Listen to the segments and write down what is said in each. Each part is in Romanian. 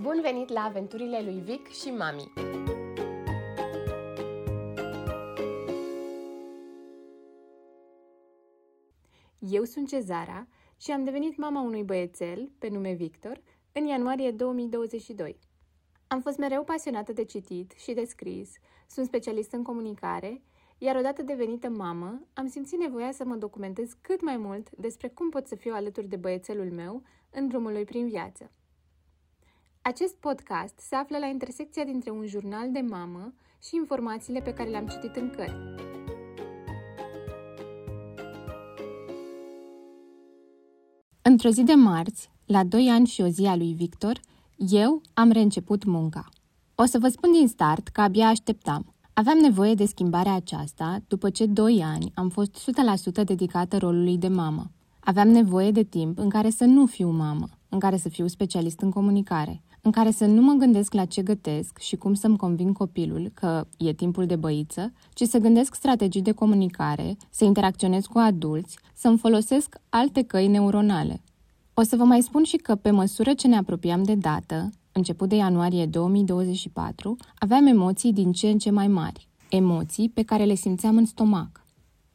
Bun venit la aventurile lui Vic și Mami! Eu sunt Cezara și am devenit mama unui băiețel, pe nume Victor, în ianuarie 2022. Am fost mereu pasionată de citit și de scris, sunt specialist în comunicare, iar odată devenită mamă, am simțit nevoia să mă documentez cât mai mult despre cum pot să fiu alături de băiețelul meu în drumul lui prin viață. Acest podcast se află la intersecția dintre un jurnal de mamă și informațiile pe care le-am citit în cărți. Într-o zi de marți, la 2 ani și o zi a lui Victor, eu am reînceput munca. O să vă spun din start că abia așteptam. Aveam nevoie de schimbarea aceasta după ce 2 ani am fost 100% dedicată rolului de mamă. Aveam nevoie de timp în care să nu fiu mamă, în care să fiu specialist în comunicare, în care să nu mă gândesc la ce gătesc și cum să-mi convin copilul că e timpul de băiță, ci să gândesc strategii de comunicare, să interacționez cu adulți, să-mi folosesc alte căi neuronale. O să vă mai spun și că, pe măsură ce ne apropiam de dată, început de ianuarie 2024, aveam emoții din ce în ce mai mari, emoții pe care le simțeam în stomac.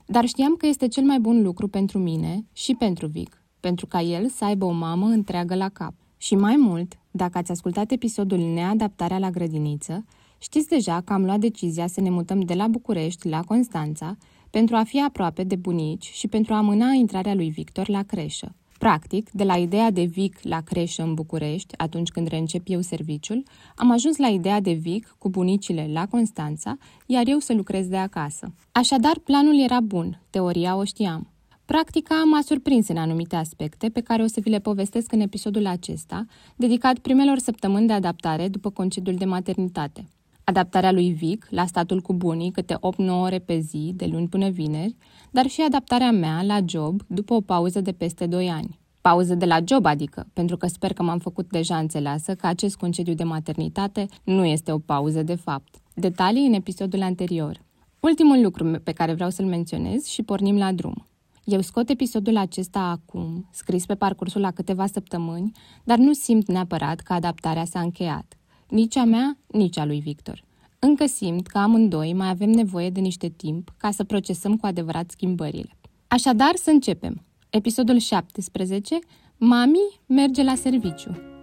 Dar știam că este cel mai bun lucru pentru mine și pentru Vic, pentru ca el să aibă o mamă întreagă la cap. Și mai mult, dacă ați ascultat episodul Neadaptarea la grădiniță, știți deja că am luat decizia să ne mutăm de la București la Constanța pentru a fi aproape de bunici și pentru a amâna intrarea lui Victor la creșă. Practic, de la ideea de Vic la creșă în București, atunci când reîncep eu serviciul, am ajuns la ideea de Vic cu bunicile la Constanța, iar eu să lucrez de acasă. Așadar, planul era bun, teoria o știam. Practica m-a surprins în anumite aspecte pe care o să vi le povestesc în episodul acesta, dedicat primelor săptămâni de adaptare după concediul de maternitate. Adaptarea lui Vic la statul cu bunii câte 8-9 ore pe zi, de luni până vineri, dar și adaptarea mea la job după o pauză de peste 2 ani. Pauză de la job, adică, pentru că sper că m-am făcut deja înțeleasă că acest concediu de maternitate nu este o pauză de fapt. Detalii în episodul anterior. Ultimul lucru pe care vreau să-l menționez și pornim la drum. Eu scot episodul acesta acum, scris pe parcursul la câteva săptămâni, dar nu simt neapărat că adaptarea s-a încheiat. Nici a mea, nici a lui Victor. Încă simt că amândoi mai avem nevoie de niște timp ca să procesăm cu adevărat schimbările. Așadar, să începem. Episodul 17. Mami merge la serviciu.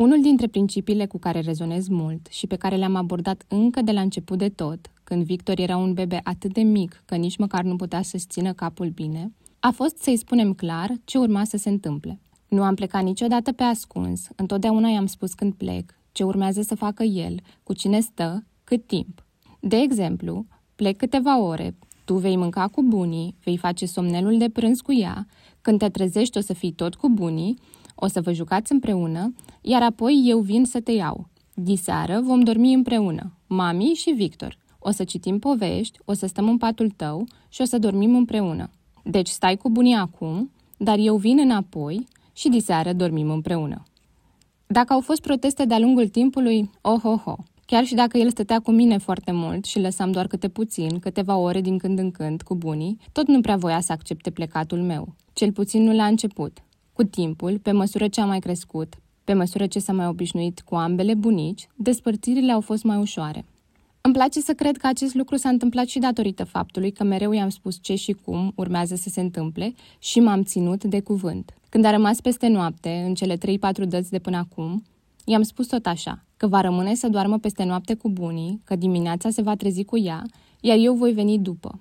Unul dintre principiile cu care rezonez mult și pe care le-am abordat încă de la început de tot, când Victor era un bebe atât de mic că nici măcar nu putea să-și țină capul bine, a fost să-i spunem clar ce urma să se întâmple. Nu am plecat niciodată pe ascuns, întotdeauna i-am spus când plec, ce urmează să facă el, cu cine stă, cât timp. De exemplu, plec câteva ore, tu vei mânca cu bunii, vei face somnelul de prânz cu ea, când te trezești o să fii tot cu bunii, o să vă jucați împreună, iar apoi eu vin să te iau. Diseară vom dormi împreună, mami și Victor. O să citim povești, o să stăm în patul tău și o să dormim împreună. Deci stai cu bunii acum, dar eu vin înapoi și diseară dormim împreună. Dacă au fost proteste de-a lungul timpului, oh, oh, oh. Chiar și dacă el stătea cu mine foarte mult și lăsam doar câte puțin, câteva ore din când în când cu bunii, tot nu prea voia să accepte plecatul meu. Cel puțin nu la început. Cu timpul, pe măsură ce a mai crescut, pe măsură ce s-a mai obișnuit cu ambele bunici, despărțirile au fost mai ușoare. Îmi place să cred că acest lucru s-a întâmplat și datorită faptului că mereu i-am spus ce și cum urmează să se întâmple și m-am ținut de cuvânt. Când a rămas peste noapte, în cele 3-4 dăți de până acum, i-am spus tot așa, că va rămâne să doarmă peste noapte cu bunii, că dimineața se va trezi cu ea, iar eu voi veni după.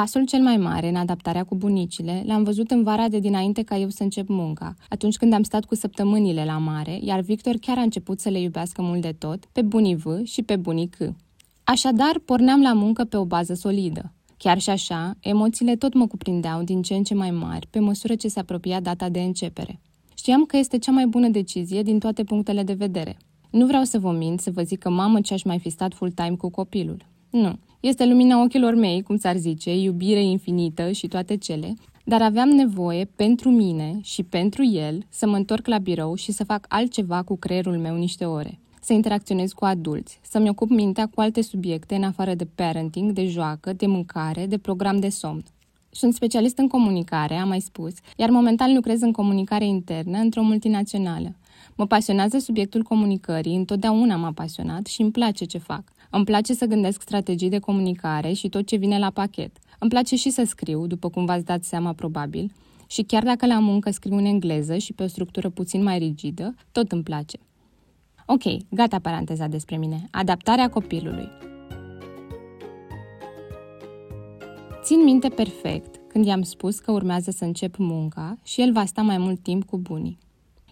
Pasul cel mai mare în adaptarea cu bunicile l-am văzut în vara de dinainte ca eu să încep munca, atunci când am stat cu săptămânile la mare, iar Victor chiar a început să le iubească mult de tot, pe bunii V și pe bunii C. Așadar, porneam la muncă pe o bază solidă. Chiar și așa, emoțiile tot mă cuprindeau din ce în ce mai mari, pe măsură ce se apropia data de începere. Știam că este cea mai bună decizie din toate punctele de vedere. Nu vreau să vă mint, să vă zic că mamă ce aș mai fi stat full-time cu copilul. Nu. Este lumina ochilor mei, cum s-ar zice, iubire infinită și toate cele, dar aveam nevoie pentru mine și pentru el să mă întorc la birou și să fac altceva cu creierul meu niște ore să interacționez cu adulți, să-mi ocup mintea cu alte subiecte în afară de parenting, de joacă, de mâncare, de program de somn. Sunt specialist în comunicare, am mai spus, iar momentan lucrez în comunicare internă într-o multinațională. Mă pasionează subiectul comunicării, întotdeauna m-a pasionat și îmi place ce fac. Îmi place să gândesc strategii de comunicare și tot ce vine la pachet. Îmi place și să scriu, după cum v-ați dat seama probabil, și chiar dacă la muncă scriu în engleză și pe o structură puțin mai rigidă, tot îmi place. Ok, gata paranteza despre mine. Adaptarea copilului. Țin minte perfect când i-am spus că urmează să încep munca și el va sta mai mult timp cu bunii.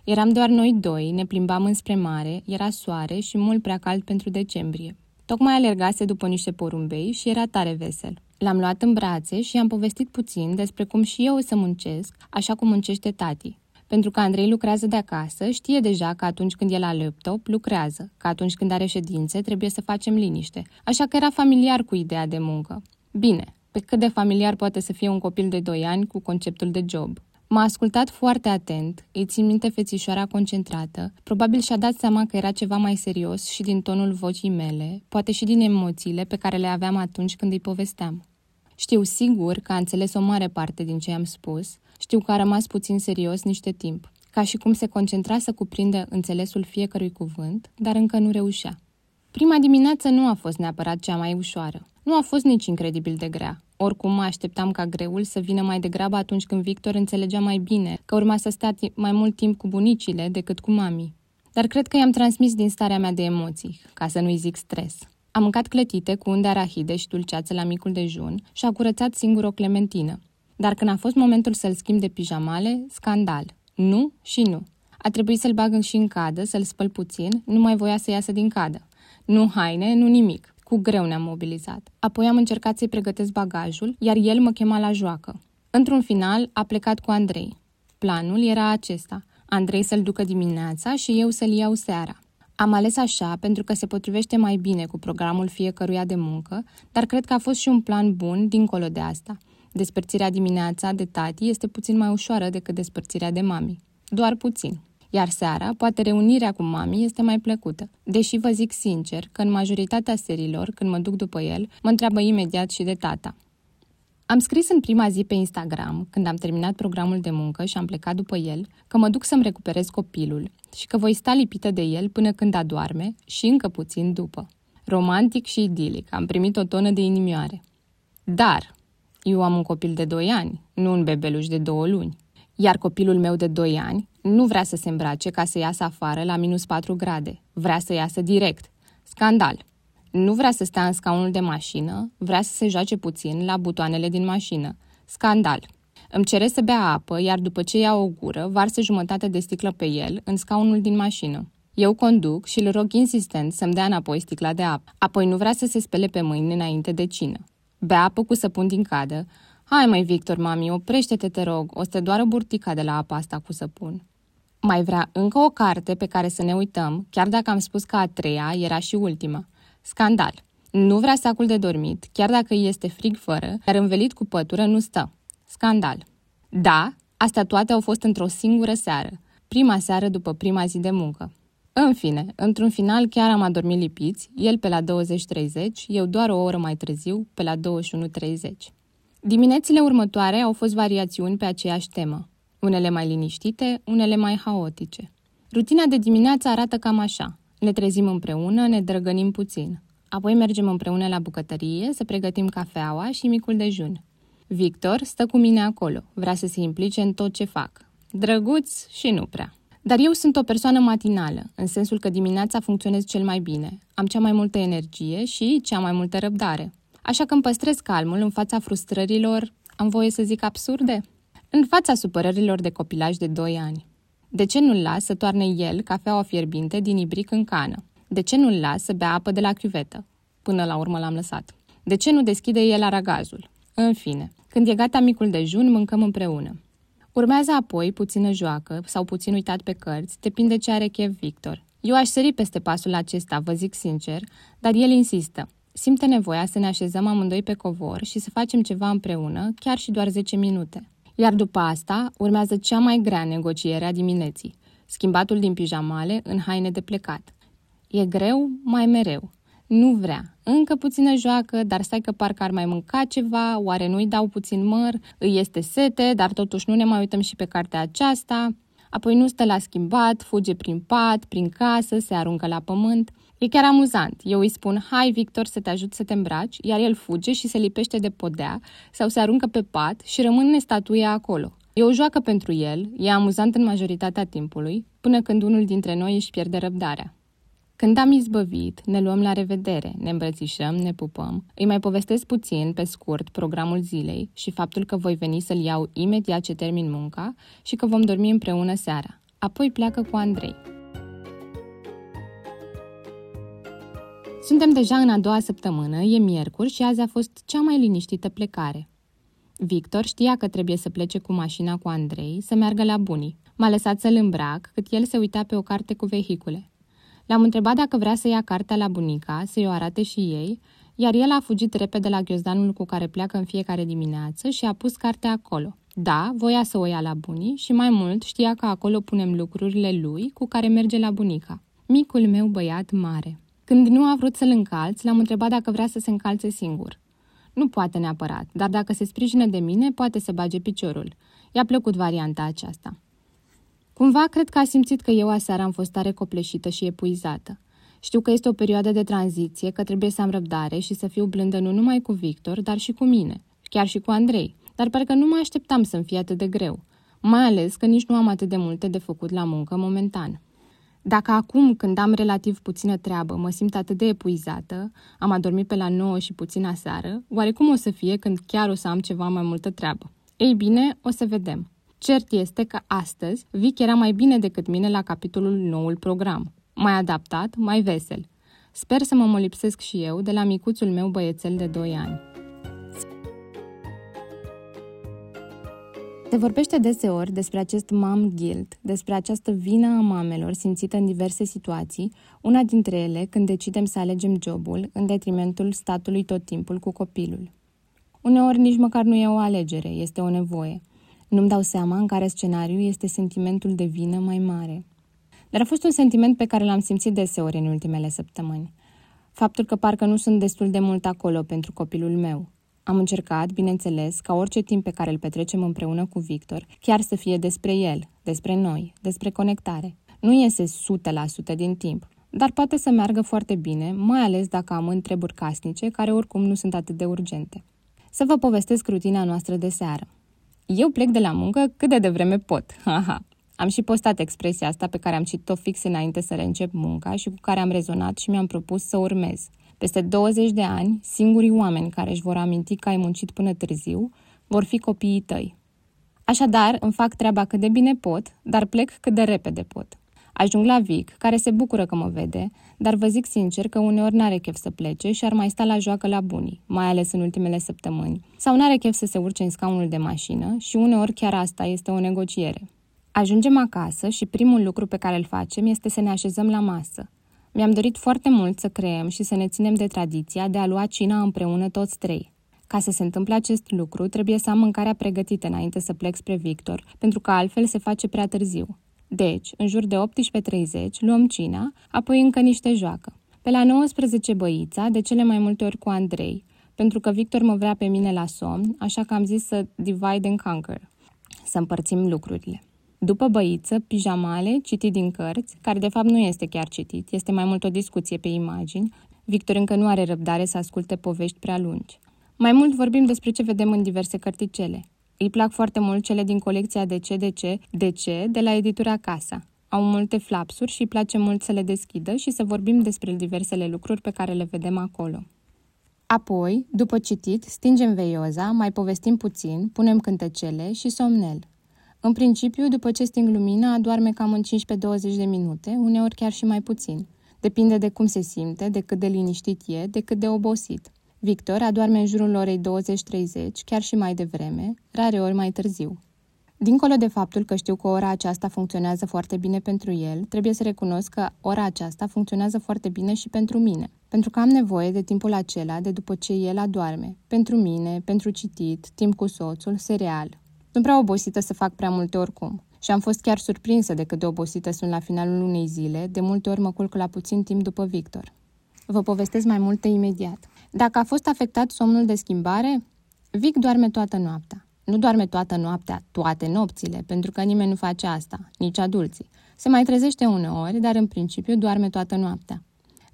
Eram doar noi doi, ne plimbam înspre mare, era soare și mult prea cald pentru decembrie. Tocmai alergase după niște porumbei și era tare vesel. L-am luat în brațe și i-am povestit puțin despre cum și eu o să muncesc, așa cum muncește tati. Pentru că Andrei lucrează de acasă, știe deja că atunci când e la laptop, lucrează, că atunci când are ședințe, trebuie să facem liniște. Așa că era familiar cu ideea de muncă. Bine, pe cât de familiar poate să fie un copil de 2 ani cu conceptul de job. M-a ascultat foarte atent, îi țin minte fețișoara concentrată, probabil și-a dat seama că era ceva mai serios și din tonul vocii mele, poate și din emoțiile pe care le aveam atunci când îi povesteam. Știu sigur că a înțeles o mare parte din ce i-am spus, știu că a rămas puțin serios niște timp, ca și cum se concentra să cuprindă înțelesul fiecărui cuvânt, dar încă nu reușea. Prima dimineață nu a fost neapărat cea mai ușoară. Nu a fost nici incredibil de grea. Oricum mă așteptam ca greul să vină mai degrabă atunci când Victor înțelegea mai bine că urma să stea mai mult timp cu bunicile decât cu mami. Dar cred că i-am transmis din starea mea de emoții, ca să nu-i zic stres. Am mâncat clătite cu unde arahide și dulceață la micul dejun și a curățat singur o clementină. Dar când a fost momentul să-l schimb de pijamale, scandal. Nu și nu. A trebuit să-l bag și în cadă, să-l spăl puțin, nu mai voia să iasă din cadă. Nu haine, nu nimic. Cu greu ne-am mobilizat. Apoi am încercat să-i pregătesc bagajul, iar el mă chema la joacă. Într-un final, a plecat cu Andrei. Planul era acesta. Andrei să-l ducă dimineața și eu să-l iau seara. Am ales așa pentru că se potrivește mai bine cu programul fiecăruia de muncă, dar cred că a fost și un plan bun dincolo de asta. Despărțirea dimineața de tati este puțin mai ușoară decât despărțirea de mami. Doar puțin. Iar seara, poate reunirea cu mami este mai plăcută. Deși vă zic sincer că în majoritatea serilor, când mă duc după el, mă întreabă imediat și de tata. Am scris în prima zi pe Instagram, când am terminat programul de muncă și am plecat după el, că mă duc să-mi recuperez copilul și că voi sta lipită de el până când adorme și încă puțin după. Romantic și idilic, am primit o tonă de inimioare. Dar, eu am un copil de 2 ani, nu un bebeluș de 2 luni. Iar copilul meu de 2 ani nu vrea să se îmbrace ca să iasă afară la minus 4 grade. Vrea să iasă direct. Scandal. Nu vrea să stea în scaunul de mașină, vrea să se joace puțin la butoanele din mașină. Scandal. Îmi cere să bea apă, iar după ce ia o gură, varsă jumătate de sticlă pe el, în scaunul din mașină. Eu conduc și îl rog insistent să-mi dea înapoi sticla de apă. Apoi nu vrea să se spele pe mâini înainte de cină. Bea apă cu săpun din cadă. Hai mai, Victor, mami, oprește-te, te rog, o să te doară burtica de la apa asta cu săpun. Mai vrea încă o carte pe care să ne uităm, chiar dacă am spus că a treia era și ultima. Scandal. Nu vrea sacul de dormit, chiar dacă este frig fără, dar învelit cu pătură nu stă. Scandal. Da, astea toate au fost într-o singură seară, prima seară după prima zi de muncă. În fine, într-un final chiar am adormit lipiți, el pe la 20.30, eu doar o oră mai târziu, pe la 21.30. Diminețile următoare au fost variațiuni pe aceeași temă, unele mai liniștite, unele mai haotice. Rutina de dimineață arată cam așa. Ne trezim împreună, ne drăgănim puțin. Apoi mergem împreună la bucătărie să pregătim cafeaua și micul dejun. Victor stă cu mine acolo, vrea să se implice în tot ce fac. Drăguț și nu prea. Dar eu sunt o persoană matinală, în sensul că dimineața funcționez cel mai bine. Am cea mai multă energie și cea mai multă răbdare. Așa că îmi păstrez calmul în fața frustrărilor, am voie să zic absurde, în fața supărărilor de copilaj de 2 ani. De ce nu-l las să toarne el cafeaua fierbinte din ibric în cană? De ce nu-l las să bea apă de la chiuvetă? Până la urmă l-am lăsat. De ce nu deschide el aragazul? În fine, când e gata micul dejun, mâncăm împreună. Urmează apoi puțină joacă sau puțin uitat pe cărți, depinde ce are chef Victor. Eu aș sări peste pasul acesta, vă zic sincer, dar el insistă. Simte nevoia să ne așezăm amândoi pe covor și să facem ceva împreună, chiar și doar 10 minute. Iar după asta urmează cea mai grea negociere a dimineții, schimbatul din pijamale în haine de plecat. E greu mai mereu. nu vrea. Încă puțină joacă, dar stai că parcă ar mai mânca ceva, oare nu-i dau puțin măr, îi este sete, dar totuși nu ne mai uităm și pe cartea aceasta. Apoi nu stă la schimbat, fuge prin pat, prin casă, se aruncă la pământ. E chiar amuzant. Eu îi spun, hai Victor să te ajut să te îmbraci, iar el fuge și se lipește de podea sau se aruncă pe pat și rămâne statuia acolo. E o joacă pentru el, e amuzant în majoritatea timpului, până când unul dintre noi își pierde răbdarea. Când am izbăvit, ne luăm la revedere, ne îmbrățișăm, ne pupăm. Îi mai povestesc puțin, pe scurt, programul zilei și faptul că voi veni să-l iau imediat ce termin munca și că vom dormi împreună seara. Apoi pleacă cu Andrei. Suntem deja în a doua săptămână, e miercuri și azi a fost cea mai liniștită plecare. Victor știa că trebuie să plece cu mașina cu Andrei, să meargă la bunii. M-a lăsat să-l îmbrac, cât el se uita pe o carte cu vehicule. L-am întrebat dacă vrea să ia cartea la bunica, să-i o arate și ei, iar el a fugit repede la ghiozdanul cu care pleacă în fiecare dimineață și a pus cartea acolo. Da, voia să o ia la bunii și mai mult știa că acolo punem lucrurile lui cu care merge la bunica. Micul meu băiat mare. Când nu a vrut să-l încalți, l-am întrebat dacă vrea să se încalțe singur. Nu poate neapărat, dar dacă se sprijină de mine, poate să bage piciorul. I-a plăcut varianta aceasta. Cumva cred că a simțit că eu aseară am fost tare copleșită și epuizată. Știu că este o perioadă de tranziție, că trebuie să am răbdare și să fiu blândă nu numai cu Victor, dar și cu mine, chiar și cu Andrei. Dar parcă nu mă așteptam să-mi fie atât de greu, mai ales că nici nu am atât de multe de făcut la muncă momentan. Dacă acum, când am relativ puțină treabă, mă simt atât de epuizată, am adormit pe la 9 și puțin aseară, oare cum o să fie când chiar o să am ceva mai multă treabă? Ei bine, o să vedem. Cert este că astăzi Vic era mai bine decât mine la capitolul noul program. Mai adaptat, mai vesel. Sper să mă molipsesc și eu de la micuțul meu băiețel de 2 ani. Se vorbește deseori despre acest mom guilt, despre această vină a mamelor simțită în diverse situații, una dintre ele când decidem să alegem jobul în detrimentul statului tot timpul cu copilul. Uneori nici măcar nu e o alegere, este o nevoie. Nu-mi dau seama în care scenariu este sentimentul de vină mai mare. Dar a fost un sentiment pe care l-am simțit deseori în ultimele săptămâni. Faptul că parcă nu sunt destul de mult acolo pentru copilul meu, am încercat, bineînțeles, ca orice timp pe care îl petrecem împreună cu Victor, chiar să fie despre el, despre noi, despre conectare. Nu iese 100% din timp, dar poate să meargă foarte bine, mai ales dacă am întreburi casnice, care oricum nu sunt atât de urgente. Să vă povestesc rutina noastră de seară. Eu plec de la muncă cât de devreme pot. Haha. Am și postat expresia asta pe care am citit-o fix înainte să reîncep munca și cu care am rezonat și mi-am propus să urmez. Peste 20 de ani, singurii oameni care își vor aminti că ai muncit până târziu vor fi copiii tăi. Așadar, îmi fac treaba cât de bine pot, dar plec cât de repede pot. Ajung la Vic, care se bucură că mă vede, dar vă zic sincer că uneori n-are chef să plece și ar mai sta la joacă la bunii, mai ales în ultimele săptămâni, sau n-are chef să se urce în scaunul de mașină și uneori chiar asta este o negociere. Ajungem acasă și primul lucru pe care îl facem este să ne așezăm la masă. Mi-am dorit foarte mult să creăm și să ne ținem de tradiția de a lua cina împreună toți trei. Ca să se întâmple acest lucru, trebuie să am mâncarea pregătită înainte să plec spre Victor, pentru că altfel se face prea târziu. Deci, în jur de 18.30, luăm cina, apoi încă niște joacă. Pe la 19 băița, de cele mai multe ori cu Andrei, pentru că Victor mă vrea pe mine la somn, așa că am zis să divide and conquer, să împărțim lucrurile. După băiță, pijamale, citit din cărți, care de fapt nu este chiar citit, este mai mult o discuție pe imagini. Victor încă nu are răbdare să asculte povești prea lungi. Mai mult vorbim despre ce vedem în diverse cărticele. Îi plac foarte mult cele din colecția de ce, de ce, de ce, de la editura Casa. Au multe flapsuri și îi place mult să le deschidă și să vorbim despre diversele lucruri pe care le vedem acolo. Apoi, după citit, stingem veioza, mai povestim puțin, punem cântecele și somnel. În principiu, după ce sting lumina, adorme cam în 15-20 de minute, uneori chiar și mai puțin. Depinde de cum se simte, de cât de liniștit e, de cât de obosit. Victor adorme în jurul orei 20-30, chiar și mai devreme, rare ori mai târziu. Dincolo de faptul că știu că ora aceasta funcționează foarte bine pentru el, trebuie să recunosc că ora aceasta funcționează foarte bine și pentru mine, pentru că am nevoie de timpul acela de după ce el adorme, pentru mine, pentru citit, timp cu soțul, serial. Sunt prea obosită să fac prea multe oricum. Și am fost chiar surprinsă de cât de obosită sunt la finalul unei zile, de multe ori mă culc la puțin timp după Victor. Vă povestesc mai multe imediat. Dacă a fost afectat somnul de schimbare, Vic doarme toată noaptea. Nu doarme toată noaptea, toate nopțile, pentru că nimeni nu face asta, nici adulții. Se mai trezește uneori, dar în principiu doarme toată noaptea.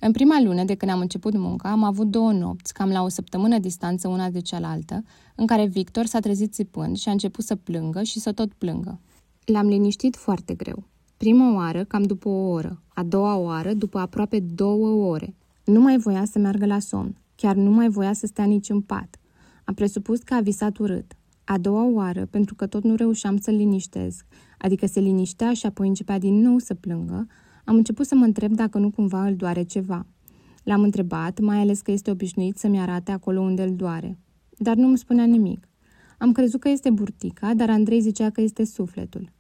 În prima lună de când am început munca, am avut două nopți, cam la o săptămână distanță una de cealaltă, în care Victor s-a trezit țipând și a început să plângă și să tot plângă. L-am liniștit foarte greu. Prima oară, cam după o oră, a doua oară, după aproape două ore. Nu mai voia să meargă la somn, chiar nu mai voia să stea nici în pat. Am presupus că a visat urât. A doua oară, pentru că tot nu reușeam să-l liniștesc, adică se liniștea și apoi începea din nou să plângă, am început să mă întreb dacă nu cumva îl doare ceva. L-am întrebat, mai ales că este obișnuit să-mi arate acolo unde îl doare. Dar nu îmi spunea nimic. Am crezut că este burtica, dar Andrei zicea că este sufletul.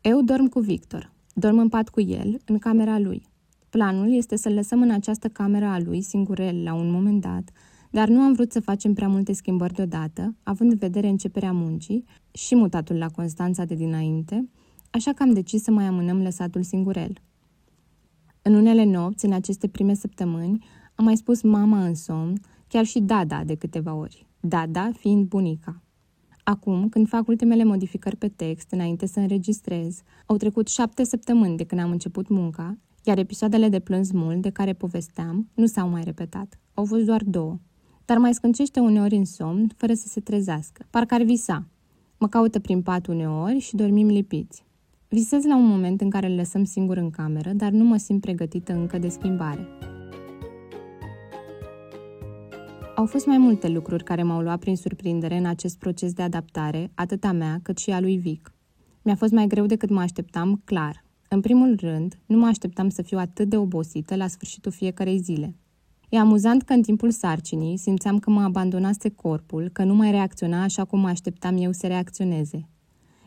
Eu dorm cu Victor. Dorm în pat cu el, în camera lui. Planul este să-l lăsăm în această cameră a lui, singurel, la un moment dat, dar nu am vrut să facem prea multe schimbări deodată, având în vedere începerea muncii și mutatul la Constanța de dinainte, așa că am decis să mai amânăm lăsatul singurel. În unele nopți, în aceste prime săptămâni, am mai spus mama în somn, chiar și Dada de câteva ori, Dada fiind bunica. Acum, când fac ultimele modificări pe text înainte să înregistrez, au trecut șapte săptămâni de când am început munca, iar episoadele de plâns mult de care povesteam nu s-au mai repetat. Au fost doar două. Dar mai scâncește uneori în somn, fără să se trezească. Parcă ar visa. Mă caută prin pat uneori și dormim lipiți. Visez la un moment în care îl lăsăm singur în cameră, dar nu mă simt pregătită încă de schimbare. Au fost mai multe lucruri care m-au luat prin surprindere în acest proces de adaptare, atât a mea cât și a lui Vic. Mi-a fost mai greu decât mă așteptam, clar. În primul rând, nu mă așteptam să fiu atât de obosită la sfârșitul fiecarei zile. E amuzant că în timpul sarcinii simțeam că mă abandonase corpul, că nu mai reacționa așa cum mă așteptam eu să reacționeze.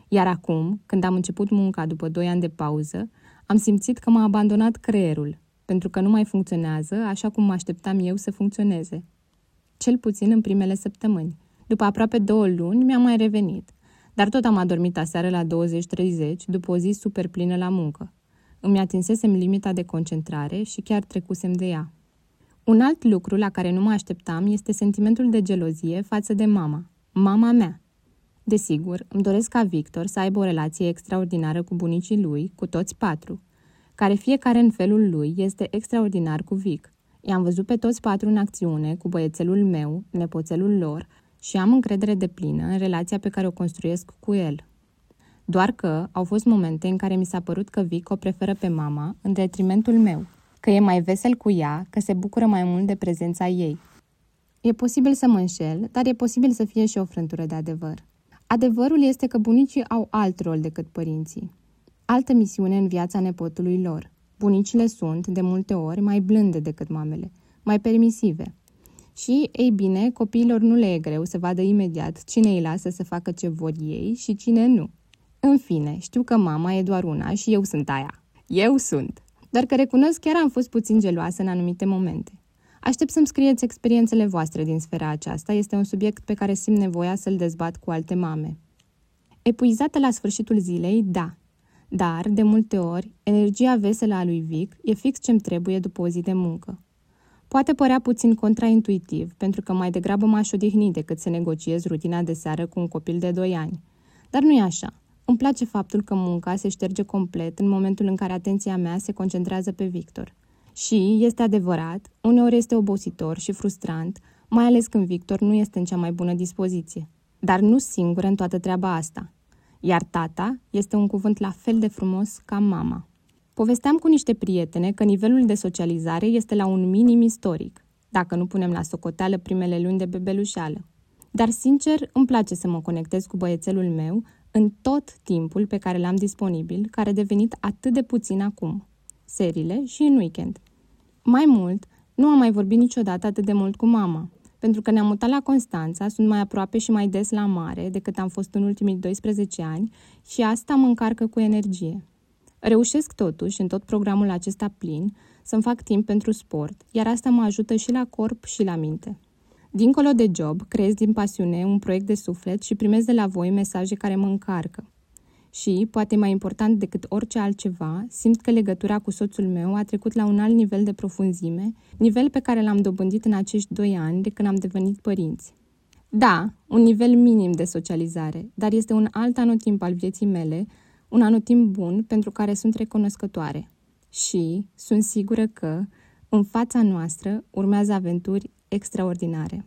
Iar acum, când am început munca după doi ani de pauză, am simțit că m-a abandonat creierul, pentru că nu mai funcționează așa cum mă așteptam eu să funcționeze. Cel puțin în primele săptămâni. După aproape două luni mi-am mai revenit, dar tot am adormit aseară la 20-30, după o zi super plină la muncă. Îmi atinsesem limita de concentrare și chiar trecusem de ea. Un alt lucru la care nu mă așteptam este sentimentul de gelozie față de mama, mama mea, Desigur, îmi doresc ca Victor să aibă o relație extraordinară cu bunicii lui, cu toți patru, care fiecare în felul lui este extraordinar cu Vic. I-am văzut pe toți patru în acțiune, cu băiețelul meu, nepoțelul lor, și am încredere de plină în relația pe care o construiesc cu el. Doar că au fost momente în care mi s-a părut că Vic o preferă pe mama în detrimentul meu, că e mai vesel cu ea, că se bucură mai mult de prezența ei. E posibil să mă înșel, dar e posibil să fie și o frântură de adevăr. Adevărul este că bunicii au alt rol decât părinții. Altă misiune în viața nepotului lor. Bunicile sunt, de multe ori, mai blânde decât mamele, mai permisive. Și, ei bine, copiilor nu le e greu să vadă imediat cine îi lasă să facă ce vor ei și cine nu. În fine, știu că mama e doar una și eu sunt aia. Eu sunt. Dar că recunosc chiar am fost puțin geloasă în anumite momente. Aștept să-mi scrieți experiențele voastre din sfera aceasta. Este un subiect pe care simt nevoia să-l dezbat cu alte mame. Epuizată la sfârșitul zilei, da. Dar, de multe ori, energia veselă a lui Vic e fix ce-mi trebuie după o zi de muncă. Poate părea puțin contraintuitiv, pentru că mai degrabă m-aș odihni decât să negociez rutina de seară cu un copil de 2 ani. Dar nu e așa. Îmi place faptul că munca se șterge complet în momentul în care atenția mea se concentrează pe Victor – și, este adevărat, uneori este obositor și frustrant, mai ales când Victor nu este în cea mai bună dispoziție. Dar nu singur în toată treaba asta. Iar tata este un cuvânt la fel de frumos ca mama. Povesteam cu niște prietene că nivelul de socializare este la un minim istoric, dacă nu punem la socoteală primele luni de bebelușeală. Dar, sincer, îmi place să mă conectez cu băiețelul meu în tot timpul pe care l-am disponibil, care a devenit atât de puțin acum, serile și în weekend. Mai mult, nu am mai vorbit niciodată atât de mult cu mama, pentru că ne-am mutat la Constanța, sunt mai aproape și mai des la mare decât am fost în ultimii 12 ani și asta mă încarcă cu energie. Reușesc totuși, în tot programul acesta plin, să-mi fac timp pentru sport, iar asta mă ajută și la corp și la minte. Dincolo de job, creez din pasiune un proiect de suflet și primez de la voi mesaje care mă încarcă. Și, poate mai important decât orice altceva, simt că legătura cu soțul meu a trecut la un alt nivel de profunzime, nivel pe care l-am dobândit în acești doi ani de când am devenit părinți. Da, un nivel minim de socializare, dar este un alt anotimp al vieții mele, un anotimp bun pentru care sunt recunoscătoare. Și sunt sigură că, în fața noastră, urmează aventuri extraordinare.